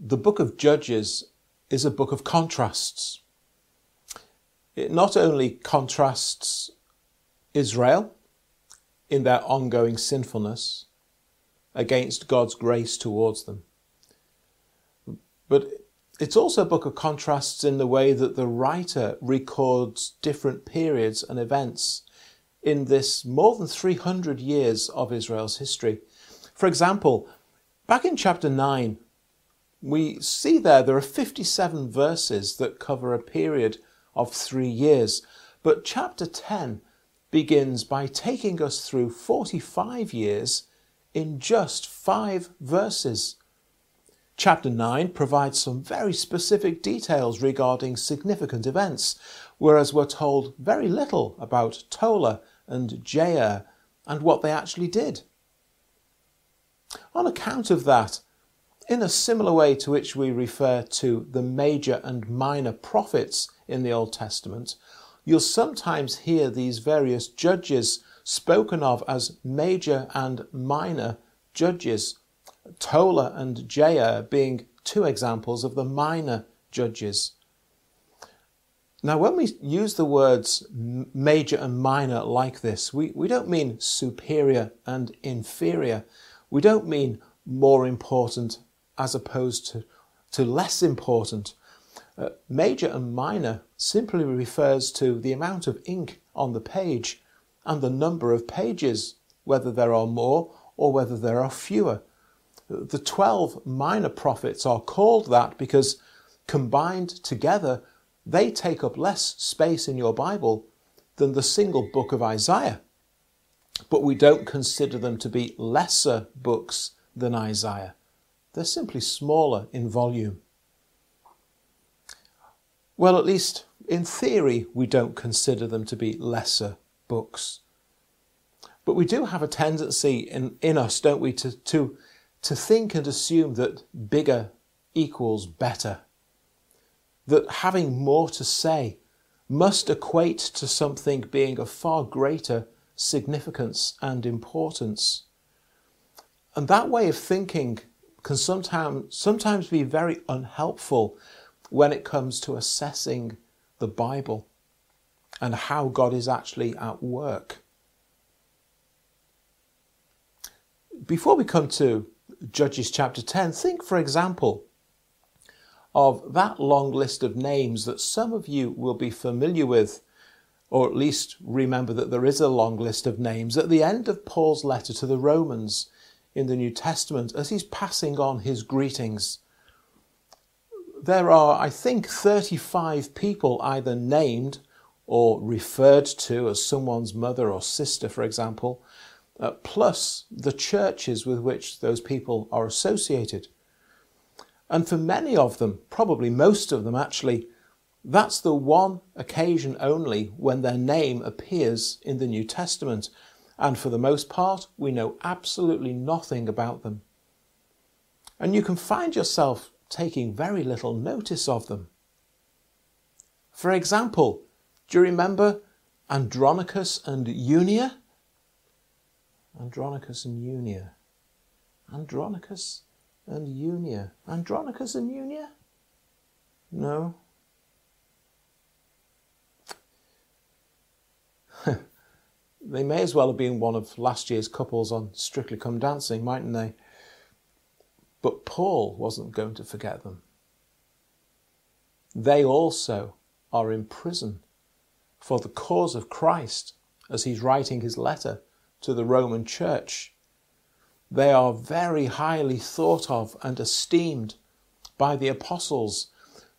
the book of Judges is a book of contrasts. It not only contrasts Israel in their ongoing sinfulness against God's grace towards them, but it's also a book of contrasts in the way that the writer records different periods and events in this more than 300 years of Israel's history. For example, back in chapter 9, we see there there are 57 verses that cover a period of three years. But chapter 10 begins by taking us through 45 years in just five verses. Chapter 9 provides some very specific details regarding significant events, whereas we're told very little about Tola and Jair and what they actually did. On account of that, in a similar way to which we refer to the major and minor prophets in the Old Testament, you'll sometimes hear these various judges spoken of as major and minor judges, Tola and Jair being two examples of the minor judges. Now, when we use the words major and minor like this, we, we don't mean superior and inferior. We don't mean more important as opposed to, to less important. Uh, major and minor simply refers to the amount of ink on the page and the number of pages, whether there are more or whether there are fewer. The 12 minor prophets are called that because combined together they take up less space in your Bible than the single book of Isaiah. But we don't consider them to be lesser books than Isaiah. They're simply smaller in volume. Well, at least in theory, we don't consider them to be lesser books. But we do have a tendency in, in us, don't we, to, to, to think and assume that bigger equals better. That having more to say must equate to something being of far greater significance and importance. And that way of thinking can sometimes, sometimes be very unhelpful when it comes to assessing the Bible and how God is actually at work. Before we come to Judges chapter 10, think, for example, of that long list of names that some of you will be familiar with, or at least remember that there is a long list of names at the end of Paul's letter to the Romans in the New Testament as he's passing on his greetings. There are, I think, 35 people either named or referred to as someone's mother or sister, for example, uh, plus the churches with which those people are associated. And for many of them, probably most of them actually, that's the one occasion only when their name appears in the New Testament and for the most part, we know absolutely nothing about them. And you can find yourself taking very little notice of them. For example, do you remember Andronicus and Junia? Andronicus and Junia. Andronicus and Junia. Andronicus and Junia? No. They may as well have been one of last year's couples on Strictly Come Dancing, mightn't they? But Paul wasn't going to forget them. They also are in prison for the cause of Christ as he's writing his letter to the Roman church. They are very highly thought of and esteemed by the apostles.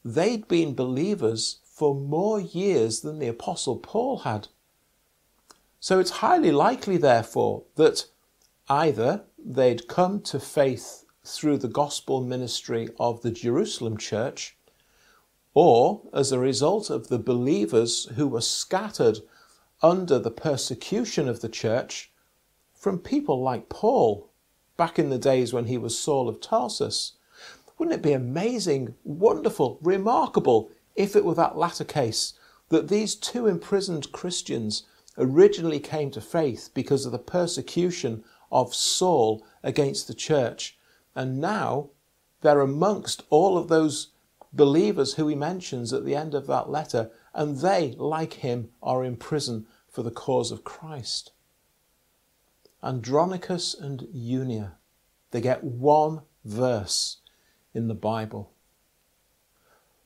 They'd been believers for more years than the apostle Paul had. So it's highly likely, therefore, that either they'd come to faith through the gospel ministry of the Jerusalem church, or as a result of the believers who were scattered under the persecution of the church from people like Paul back in the days when he was Saul of Tarsus. Wouldn't it be amazing, wonderful, remarkable if it were that latter case that these two imprisoned Christians originally came to faith because of the persecution of Saul against the church. And now They're amongst all of those believers who he mentions at the end of that letter, and they, like him, are in prison for the cause of Christ. Andronicus and Junia, they get one verse in the Bible.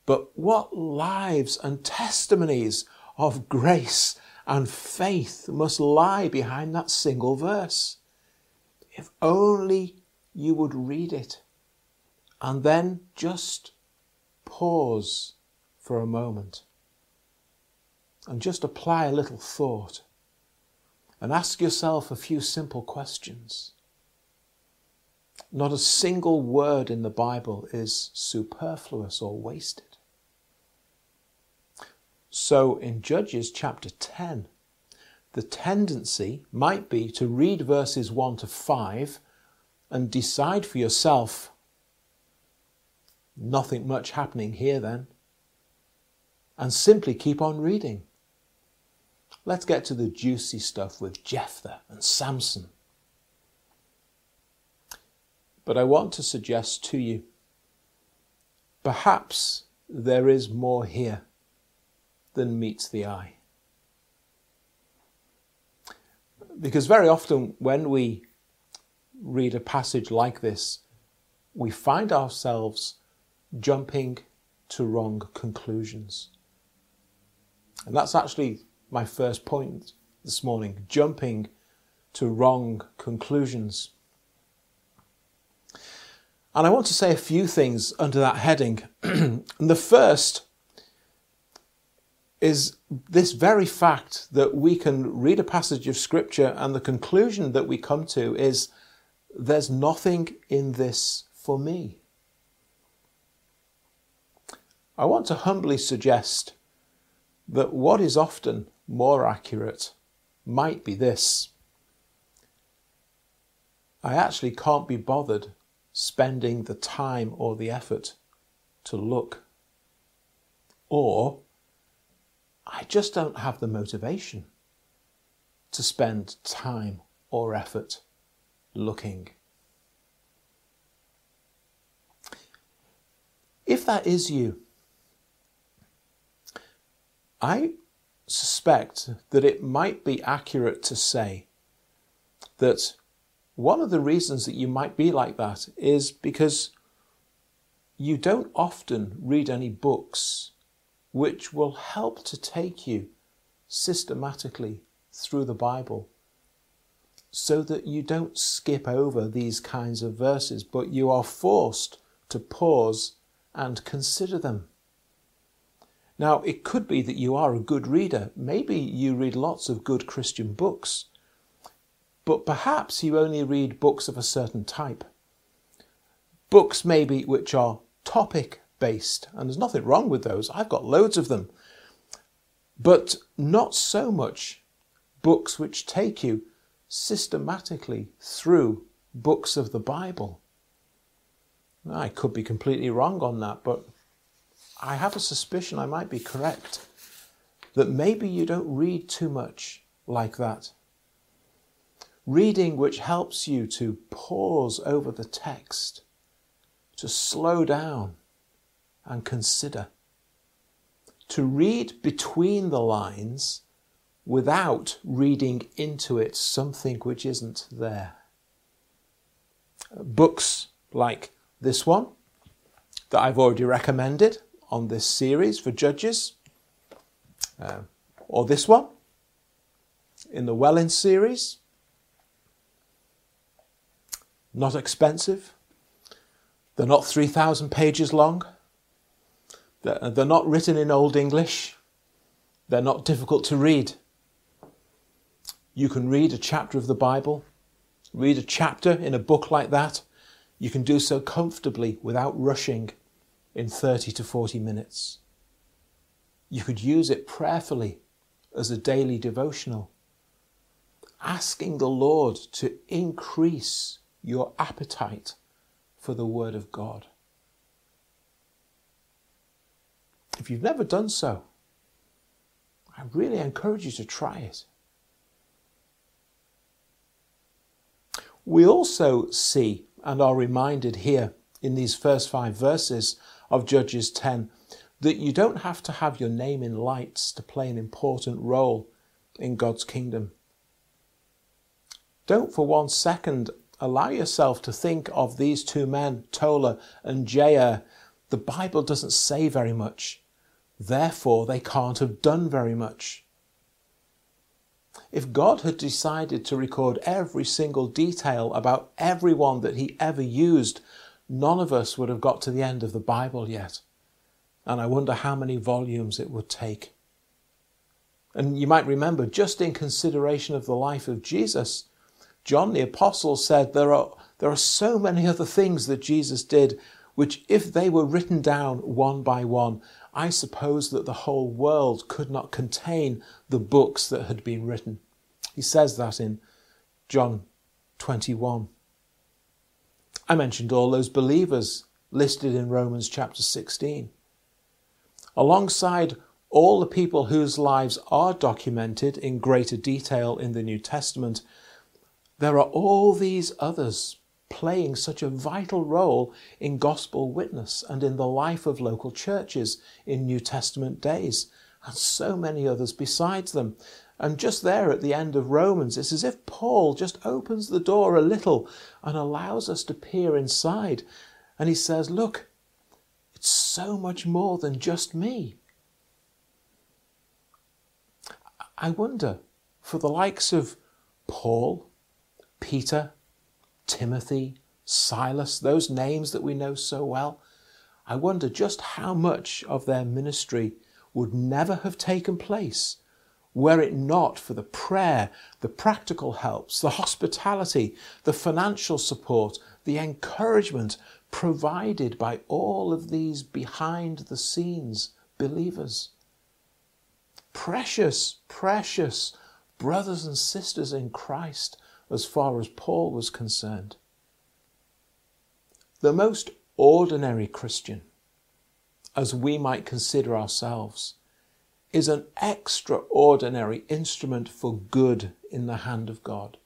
But what lives and testimonies of grace and faith must lie behind that single verse. If only you would read it and then just pause for a moment and just apply a little thought and ask yourself a few simple questions. Not a single word in the Bible is superfluous or wasted. So in Judges chapter 10, the tendency might be to read verses 1 to 5 and decide for yourself nothing much happening here then, and simply keep on reading. Let's get to the juicy stuff with Jephthah and Samson. But I want to suggest to you perhaps there is more here than meets the eye. Because very often when we read a passage like this, we find ourselves jumping to wrong conclusions. And that's actually my first point this morning jumping to wrong conclusions. And I want to say a few things under that heading. and the first is this very fact that we can read a passage of Scripture and the conclusion that we come to is there's nothing in this for me. I want to humbly suggest that what is often more accurate might be this. I actually can't be bothered spending the time or the effort to look. Or I just don't have the motivation to spend time or effort looking. If that is you, I suspect that it might be accurate to say that one of the reasons that you might be like that is because you don't often read any books which will help to take you systematically through the Bible so that you don't skip over these kinds of verses, but you are forced to pause and consider them. Now, it could be that you are a good reader. Maybe you read lots of good Christian books, but perhaps you only read books of a certain type. Books, maybe, which are topic based, and there's nothing wrong with those. I've got loads of them. But not so much books which take you systematically through books of the Bible. I could be completely wrong on that, but I have a suspicion I might be correct that maybe you don't read too much like that. Reading which helps you to pause over the text, to slow down, and consider. To read between the lines without reading into it something which isn't there. Books like this one that I've already recommended on this series for judges, uh, or this one in the Welwyn series. Not expensive. They're not 3,000 pages long. They're not written in Old English. They're not difficult to read. You can read a chapter of the Bible, read a chapter in a book like that. You can do so comfortably without rushing in 30 to 40 minutes. You could use it prayerfully as a daily devotional, asking the Lord to increase your appetite for the Word of God. If you've never done so, I really encourage you to try it. We also see and are reminded here in these first five verses of Judges 10 that you don't have to have your name in lights to play an important role in God's kingdom. Don't for one second allow yourself to think of these two men, Tola and Jair. The Bible doesn't say very much. Therefore, they can't have done very much. If God had decided to record every single detail about everyone that he ever used, none of us would have got to the end of the Bible yet. And I wonder how many volumes it would take. And you might remember, just in consideration of the life of Jesus, John the Apostle said there are, there are so many other things that Jesus did, which, if they were written down one by one, I suppose that the whole world could not contain the books that had been written. He says that in John 21. I mentioned all those believers listed in Romans chapter 16. Alongside all the people whose lives are documented in greater detail in the New Testament, there are all these others playing such a vital role in gospel witness and in the life of local churches in New Testament days, and so many others besides them. And just there at the end of Romans, it's as if Paul just opens the door a little and allows us to peer inside. And he says, Look, it's so much more than just me. I wonder, for the likes of Paul, Peter, Timothy, Silas, those names that we know so well, I wonder just how much of their ministry would never have taken place were it not for the prayer, the practical helps, the hospitality, the financial support, the encouragement provided by all of these behind the scenes believers. Precious, precious brothers and sisters in Christ as far as Paul was concerned. The most ordinary Christian, as we might consider ourselves, is an extraordinary instrument for good in the hand of God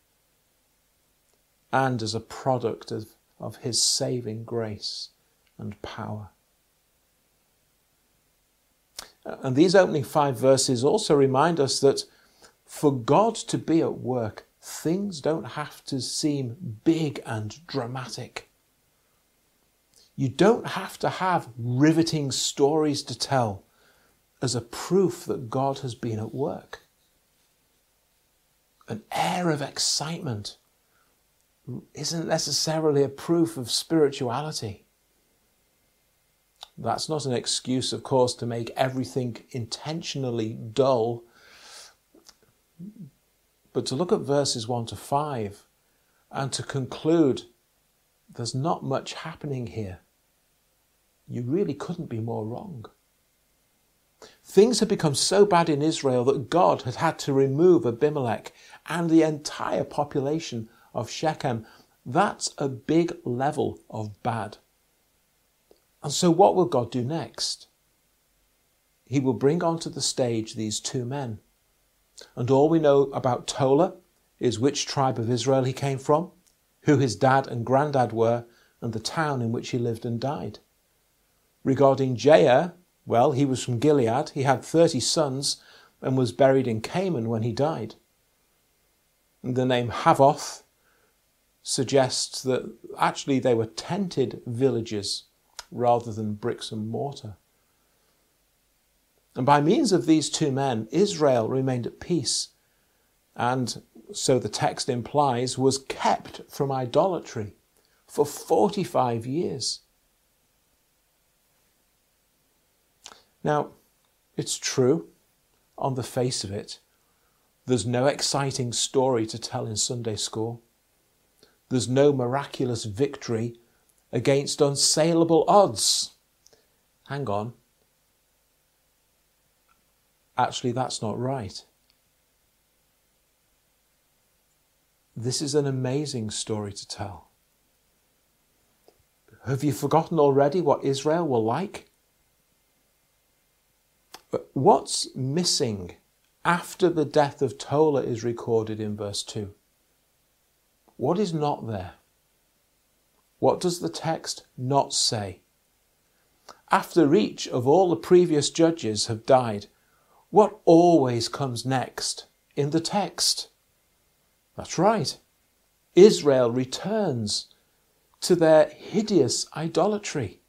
and as a product of, of His saving grace and power. And these opening five verses also remind us that for God to be at work, things don't have to seem big and dramatic. You don't have to have riveting stories to tell as a proof that God has been at work. An air of excitement isn't necessarily a proof of spirituality. That's not an excuse, of course, to make everything intentionally dull, but to look at verses 1 to 5 and to conclude there's not much happening here. You really couldn't be more wrong. Things had become so bad in Israel that God had had to remove Abimelech and the entire population of Shechem. That's a big level of bad. And so, what will God do next? He will bring onto the stage these two men. And all we know about Tola is which tribe of Israel he came from, who his dad and granddad were, and the town in which he lived and died. Regarding Jair, well, he was from Gilead, he had 30 sons, and was buried in Canaan when he died. The name Havoth suggests that actually they were tented villages rather than bricks and mortar. And by means of these two men, Israel remained at peace, and so the text implies, was kept from idolatry for 45 years. Now, it's true, on the face of it, there's no exciting story to tell in Sunday school. There's no miraculous victory against unsaleable odds. Hang on. Actually, that's not right. This is an amazing story to tell. Have you forgotten already what Israel were like? What's missing after the death of Tola is recorded in verse 2? What is not there? What does the text not say? After each of all the previous judges have died, what always comes next in the text? That's right. Israel returns to their hideous idolatry.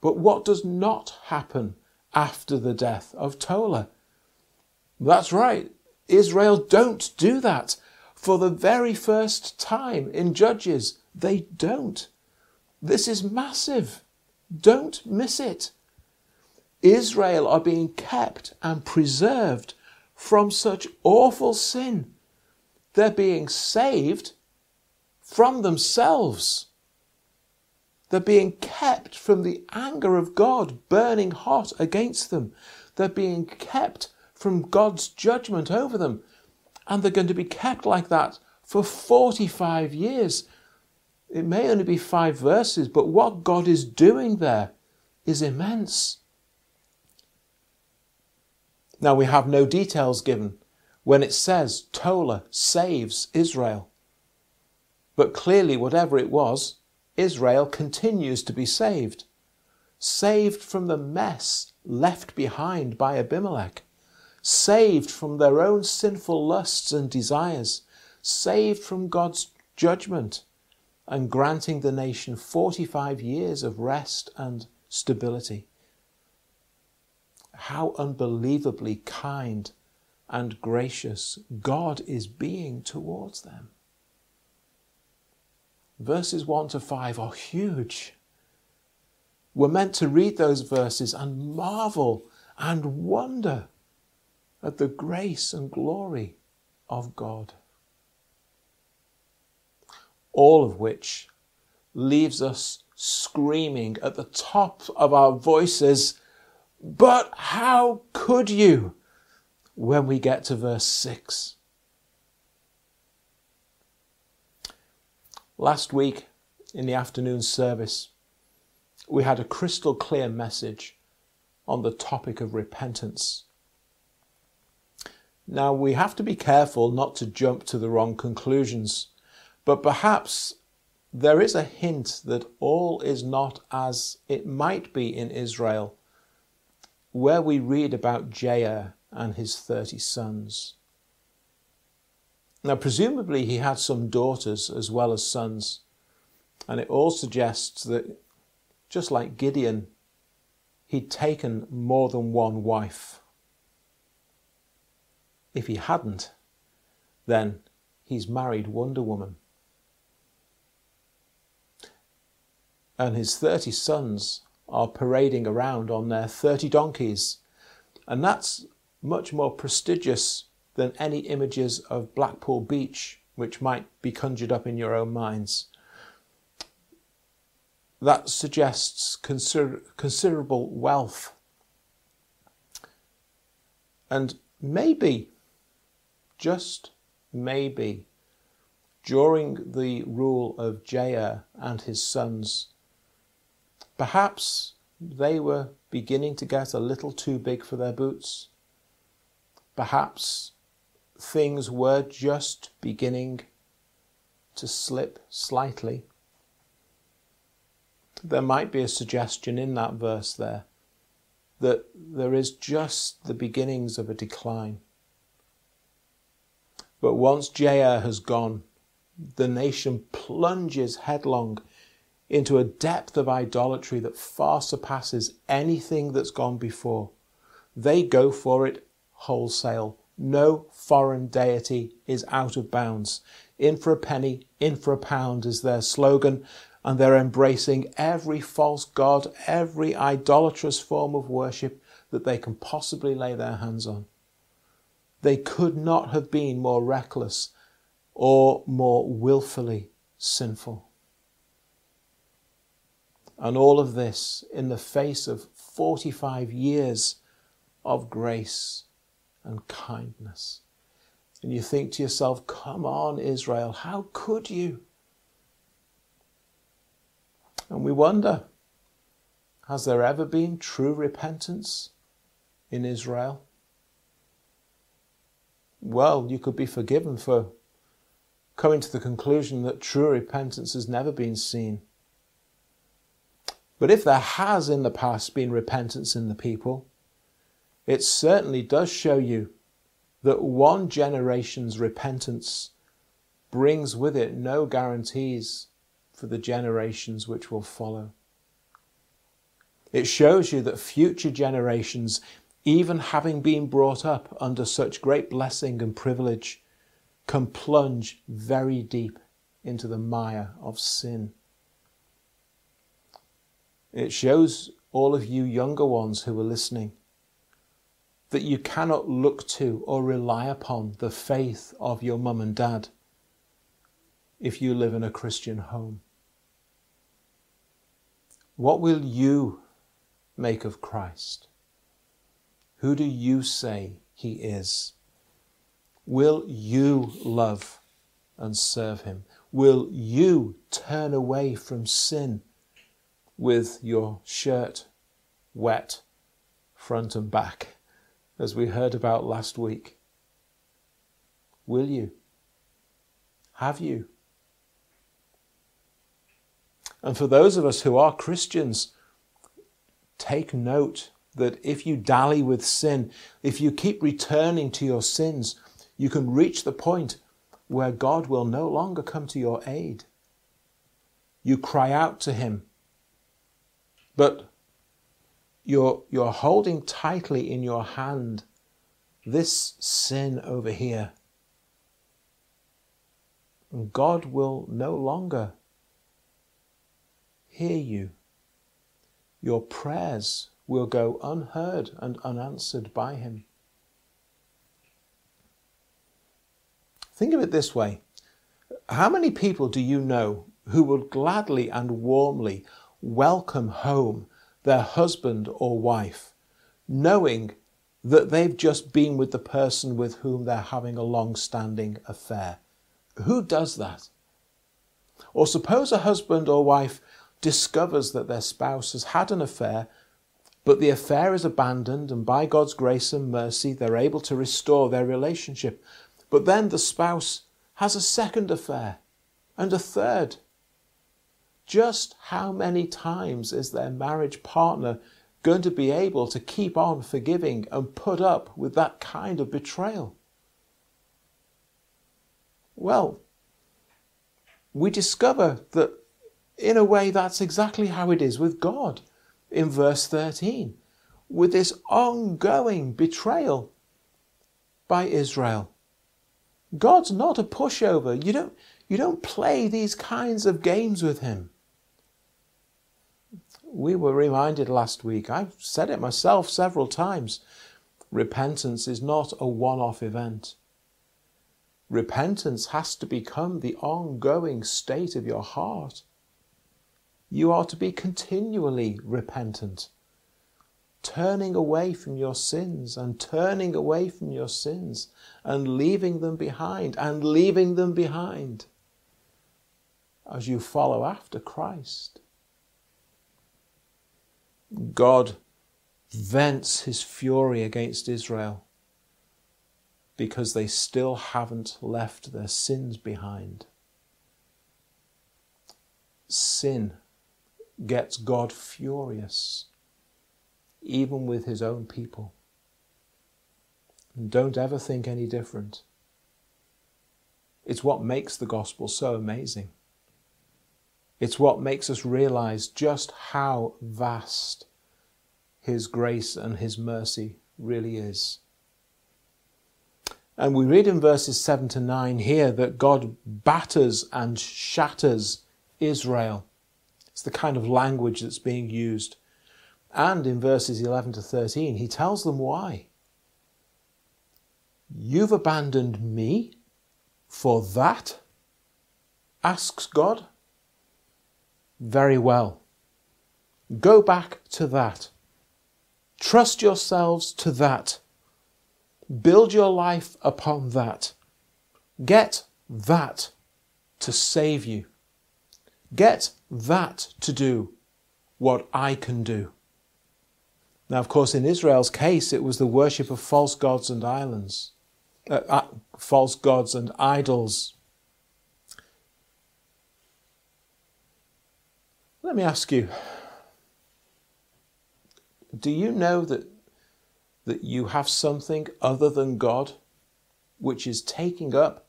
But what does not happen after the death of Tola? That's right. Israel don't do that. For the very first time in Judges, they don't. This is massive. Don't miss it. Israel are being kept and preserved from such awful sin. They're being saved from themselves. They're being kept from the anger of God burning hot against them. They're being kept from God's judgment over them. And they're going to be kept like that for 45 years. It may only be five verses, but what God is doing there is immense. Now, we have no details given when it says Tola saves Israel. But clearly, whatever it was, Israel continues to be saved. Saved from the mess left behind by Abimelech saved from their own sinful lusts and desires, saved from God's judgment, and granting the nation 45 years of rest and stability. How unbelievably kind and gracious God is being towards them. Verses 1 to 5 are huge. We're meant to read those verses and marvel and wonder at the grace and glory of God. All of which leaves us screaming at the top of our voices, But how could you? when we get to verse 6. Last week in the afternoon service, we had a crystal clear message on the topic of repentance. Now, we have to be careful not to jump to the wrong conclusions, but perhaps there is a hint that all is not as it might be in Israel, where we read about Jair and his 30 sons. Now, presumably, he had some daughters as well as sons, and it all suggests that just like Gideon, he'd taken more than one wife. If he hadn't, then he's married Wonder Woman. And his 30 sons are parading around on their 30 donkeys. And that's much more prestigious than any images of Blackpool Beach, which might be conjured up in your own minds. That suggests consider- considerable wealth. And maybe just maybe, during the rule of Jair and his sons, perhaps they were beginning to get a little too big for their boots. Perhaps things were just beginning to slip slightly. There might be a suggestion in that verse there that there is just the beginnings of a decline. But once Jair has gone, the nation plunges headlong into a depth of idolatry that far surpasses anything that's gone before. They go for it wholesale. No foreign deity is out of bounds. In for a penny, in for a pound is their slogan, and they're embracing every false god, every idolatrous form of worship that they can possibly lay their hands on. They could not have been more reckless or more willfully sinful. And all of this in the face of 45 years of grace and kindness. And you think to yourself, come on, Israel, how could you? And we wonder, has there ever been true repentance in Israel? well, you could be forgiven for coming to the conclusion that true repentance has never been seen. But if there has in the past been repentance in the people, it certainly does show you that one generation's repentance brings with it no guarantees for the generations which will follow. It shows you that future generations, even having been brought up under such great blessing and privilege, can plunge very deep into the mire of sin. It shows all of you younger ones who are listening that you cannot look to or rely upon the faith of your mum and dad if you live in a Christian home. What will you make of Christ? Who do you say he is? Will you love and serve him? Will you turn away from sin with your shirt wet front and back, as we heard about last week? Will you? Have you? And for those of us who are Christians, take note that if you dally with sin, if you keep returning to your sins, you can reach the point where God will no longer come to your aid. You cry out to Him, but you're, you're holding tightly in your hand this sin over here. And God will no longer hear you. Your prayers will go unheard and unanswered by Him. Think of it this way How many people do you know who would gladly and warmly welcome home their husband or wife, knowing that they've just been with the person with whom they're having a long standing affair? Who does that? Or suppose a husband or wife discovers that their spouse has had an affair, but the affair is abandoned, and by God's grace and mercy, they're able to restore their relationship. But then the spouse has a second affair and a third. Just how many times is their marriage partner going to be able to keep on forgiving and put up with that kind of betrayal? Well, we discover that in a way, that's exactly how it is with God in verse 13, with this ongoing betrayal by Israel. God's not a pushover. You don't, you don't play these kinds of games with Him. We were reminded last week, I've said it myself several times repentance is not a one off event. Repentance has to become the ongoing state of your heart. You are to be continually repentant, turning away from your sins and turning away from your sins and leaving them behind and leaving them behind as you follow after Christ. God vents his fury against Israel because they still haven't left their sins behind. Sin gets God furious, even with his own people. And don't ever think any different. It's what makes the gospel so amazing. It's what makes us realize just how vast His grace and His mercy really is. And we read in verses 7 to 9 here that God batters and shatters Israel it's the kind of language that's being used. And in verses 11 to 13, he tells them why. You've abandoned me for that? asks God. Very well. Go back to that. Trust yourselves to that. Build your life upon that. Get that to save you. Get that to do what I can do. Now, of course, in Israel's case, it was the worship of false gods and islands, uh, uh, false gods and idols. Let me ask you do you know that, that you have something other than God which is taking up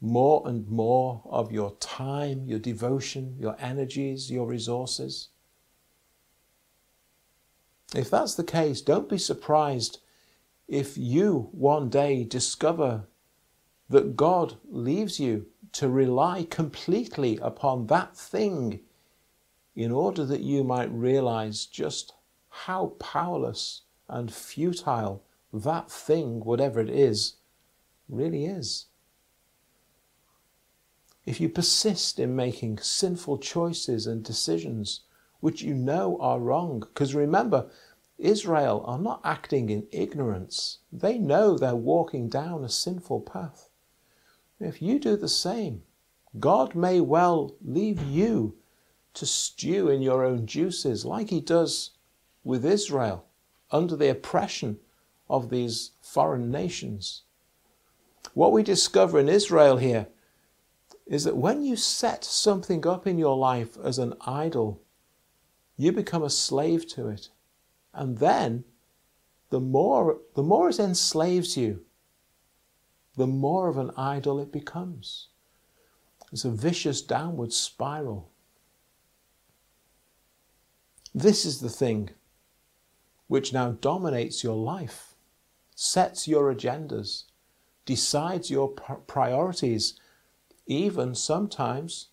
more and more of your time, your devotion, your energies, your resources? If that's the case, don't be surprised if you one day discover that God leaves you to rely completely upon that thing in order that you might realize just how powerless and futile that thing, whatever it is, really is. If you persist in making sinful choices and decisions which you know are wrong, because remember, Israel are not acting in ignorance. They know they're walking down a sinful path. If you do the same, God may well leave you to stew in your own juices like He does with Israel under the oppression of these foreign nations. What we discover in Israel here is that when you set something up in your life as an idol, you become a slave to it. And then the more, the more it enslaves you, the more of an idol it becomes. It's a vicious downward spiral. This is the thing which now dominates your life, sets your agendas, decides your priorities, even sometimes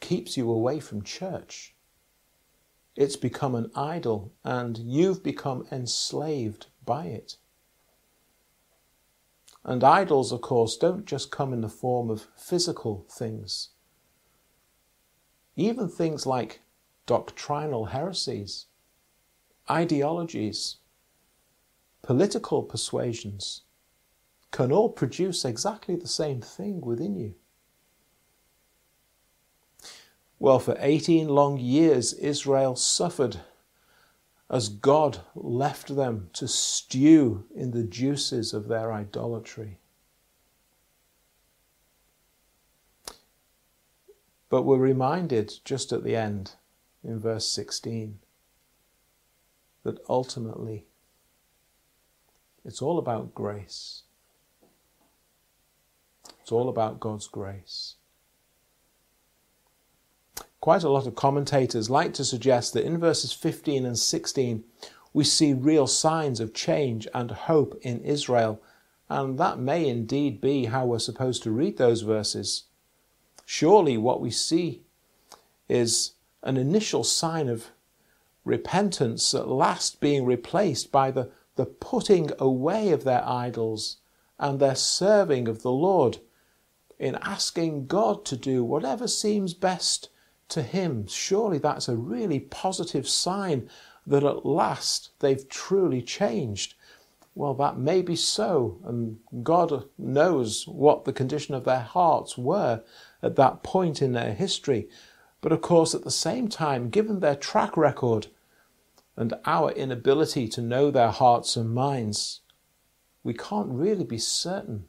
keeps you away from church. It's become an idol and you've become enslaved by it. And idols, of course, don't just come in the form of physical things. Even things like doctrinal heresies, ideologies, political persuasions can all produce exactly the same thing within you. Well, for 18 long years, Israel suffered as God left them to stew in the juices of their idolatry. But we're reminded just at the end, in verse 16, that ultimately it's all about grace. It's all about God's grace. Quite a lot of commentators like to suggest that in verses 15 and 16 we see real signs of change and hope in Israel, and that may indeed be how we're supposed to read those verses. Surely what we see is an initial sign of repentance at last being replaced by the, the putting away of their idols and their serving of the Lord in asking God to do whatever seems best to him, surely that's a really positive sign that at last they've truly changed. Well, that may be so, and God knows what the condition of their hearts were at that point in their history. But of course, at the same time, given their track record and our inability to know their hearts and minds, we can't really be certain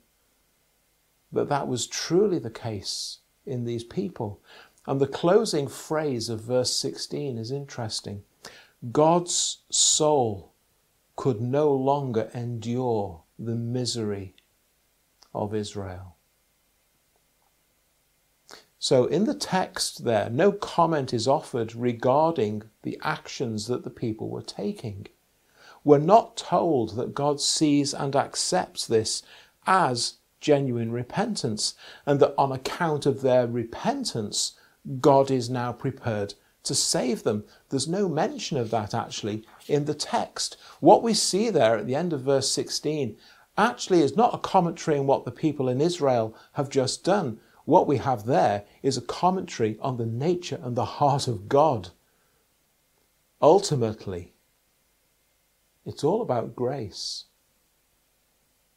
that that was truly the case in these people. And the closing phrase of verse 16 is interesting. God's soul could no longer endure the misery of Israel. So, in the text there, no comment is offered regarding the actions that the people were taking. We're not told that God sees and accepts this as genuine repentance, and that on account of their repentance, God is now prepared to save them. There's no mention of that actually in the text. What we see there at the end of verse 16 actually is not a commentary on what the people in Israel have just done. What we have there is a commentary on the nature and the heart of God. Ultimately, it's all about grace.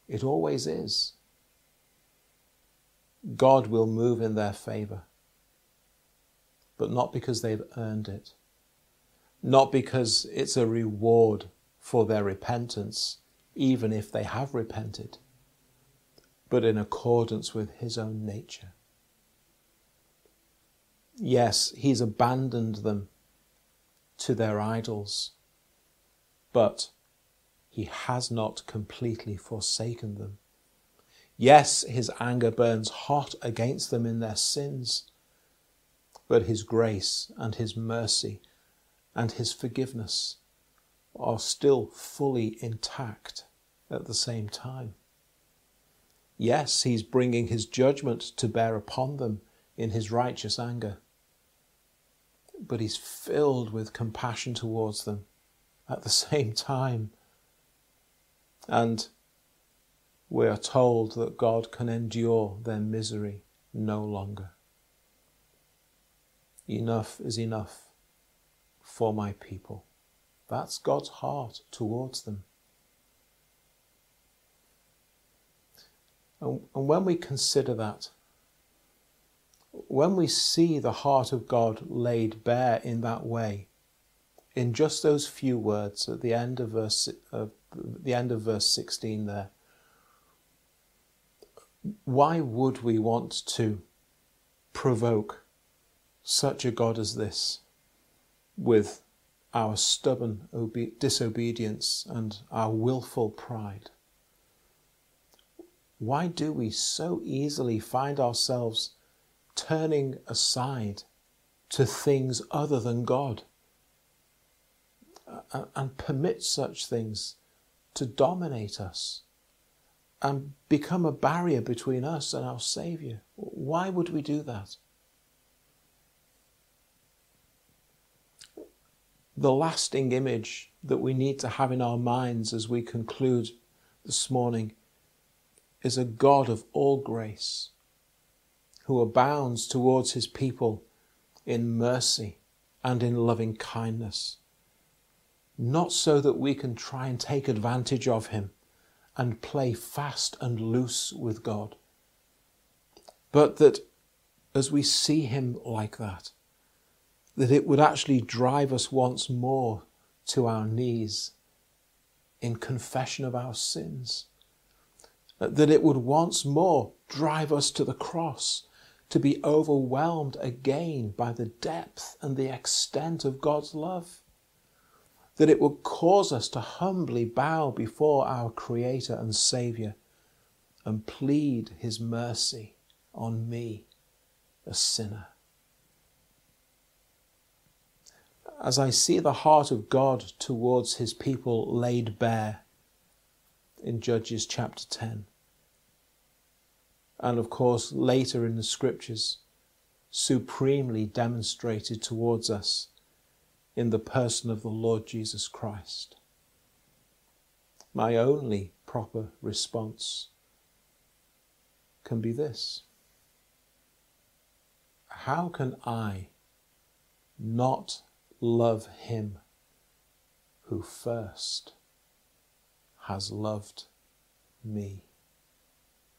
It always is. God will move in their favor but not because they've earned it, not because it's a reward for their repentance, even if they have repented, but in accordance with His own nature. Yes, He's abandoned them to their idols, but he has not completely forsaken them. Yes, his anger burns hot against them in their sins, but his grace and his mercy and his forgiveness are still fully intact at the same time. Yes, he's bringing his judgment to bear upon them in his righteous anger, but he's filled with compassion towards them at the same time. And we are told that God can endure their misery no longer. Enough is enough for my people. That's God's heart towards them. And, and when we consider that, when we see the heart of God laid bare in that way, in just those few words at the end of verse, uh, the end of verse 16 there, why would we want to provoke such a God as this with our stubborn obe- disobedience and our willful pride? Why do we so easily find ourselves turning aside to things other than God uh, uh, and permit such things to dominate us and become a barrier between us and our Saviour? Why would we do that? The lasting image that we need to have in our minds as we conclude this morning is a God of all grace who abounds towards his people in mercy and in loving kindness. Not so that we can try and take advantage of him and play fast and loose with God, but that as we see him like that, that it would actually drive us once more to our knees in confession of our sins that it would once more drive us to the cross, to be overwhelmed again by the depth and the extent of God's love. That it would cause us to humbly bow before our Creator and Saviour and plead His mercy on me, a sinner. As I see the heart of God towards His people laid bare in Judges chapter 10, and of course later in the scriptures, supremely demonstrated towards us in the person of the Lord Jesus Christ. My only proper response can be this How can I not love Him who first has loved me?